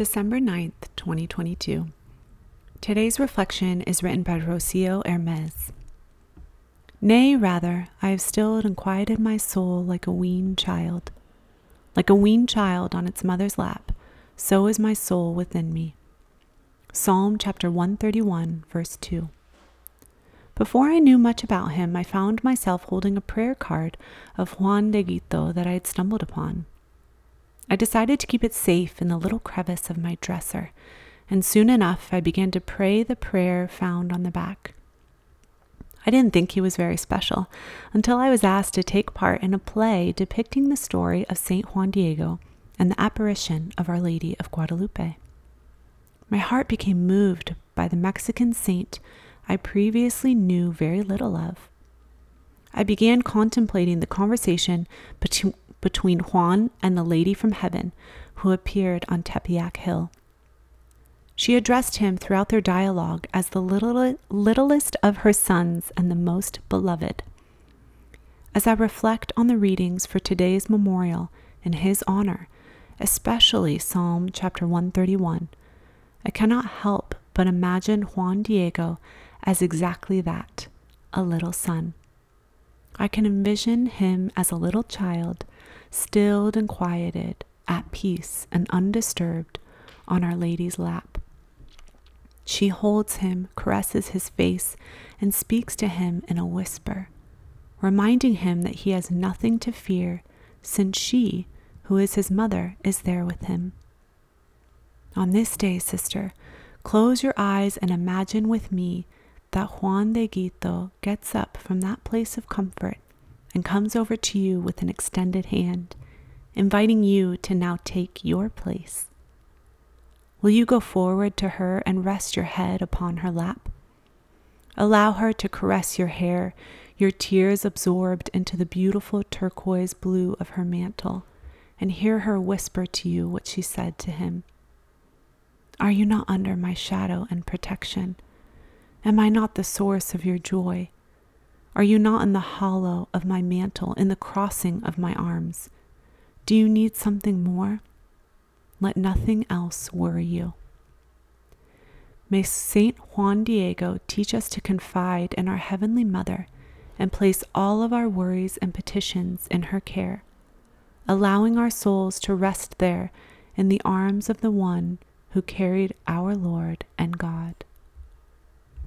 December 9th, 2022. Today's reflection is written by Rocio Hermes. Nay, rather, I have stilled and quieted my soul like a weaned child. Like a weaned child on its mother's lap, so is my soul within me. Psalm chapter 131, verse 2. Before I knew much about him, I found myself holding a prayer card of Juan Dieguito that I had stumbled upon. I decided to keep it safe in the little crevice of my dresser, and soon enough I began to pray the prayer found on the back. I didn't think he was very special until I was asked to take part in a play depicting the story of St. Juan Diego and the apparition of Our Lady of Guadalupe. My heart became moved by the Mexican saint I previously knew very little of. I began contemplating the conversation between between Juan and the lady from heaven who appeared on Tepeyac Hill. She addressed him throughout their dialogue as the little, littlest of her sons and the most beloved. As I reflect on the readings for today's memorial in his honor, especially Psalm chapter 131, I cannot help but imagine Juan Diego as exactly that a little son. I can envision him as a little child stilled and quieted, at peace and undisturbed on Our Lady's lap. She holds him, caresses his face, and speaks to him in a whisper, reminding him that he has nothing to fear since she, who is his mother, is there with him. On this day, sister, close your eyes and imagine with me that Juan Dieguito gets up from that place of comfort and comes over to you with an extended hand, inviting you to now take your place. Will you go forward to her and rest your head upon her lap? Allow her to caress your hair, your tears absorbed into the beautiful turquoise blue of her mantle, and hear her whisper to you what she said to him. Are you not under my shadow and protection? Am I not the source of your joy? Are you not in the hollow of my mantle, in the crossing of my arms? Do you need something more? Let nothing else worry you. May Saint Juan Diego teach us to confide in our Heavenly Mother and place all of our worries and petitions in her care, allowing our souls to rest there in the arms of the one who carried our Lord and God.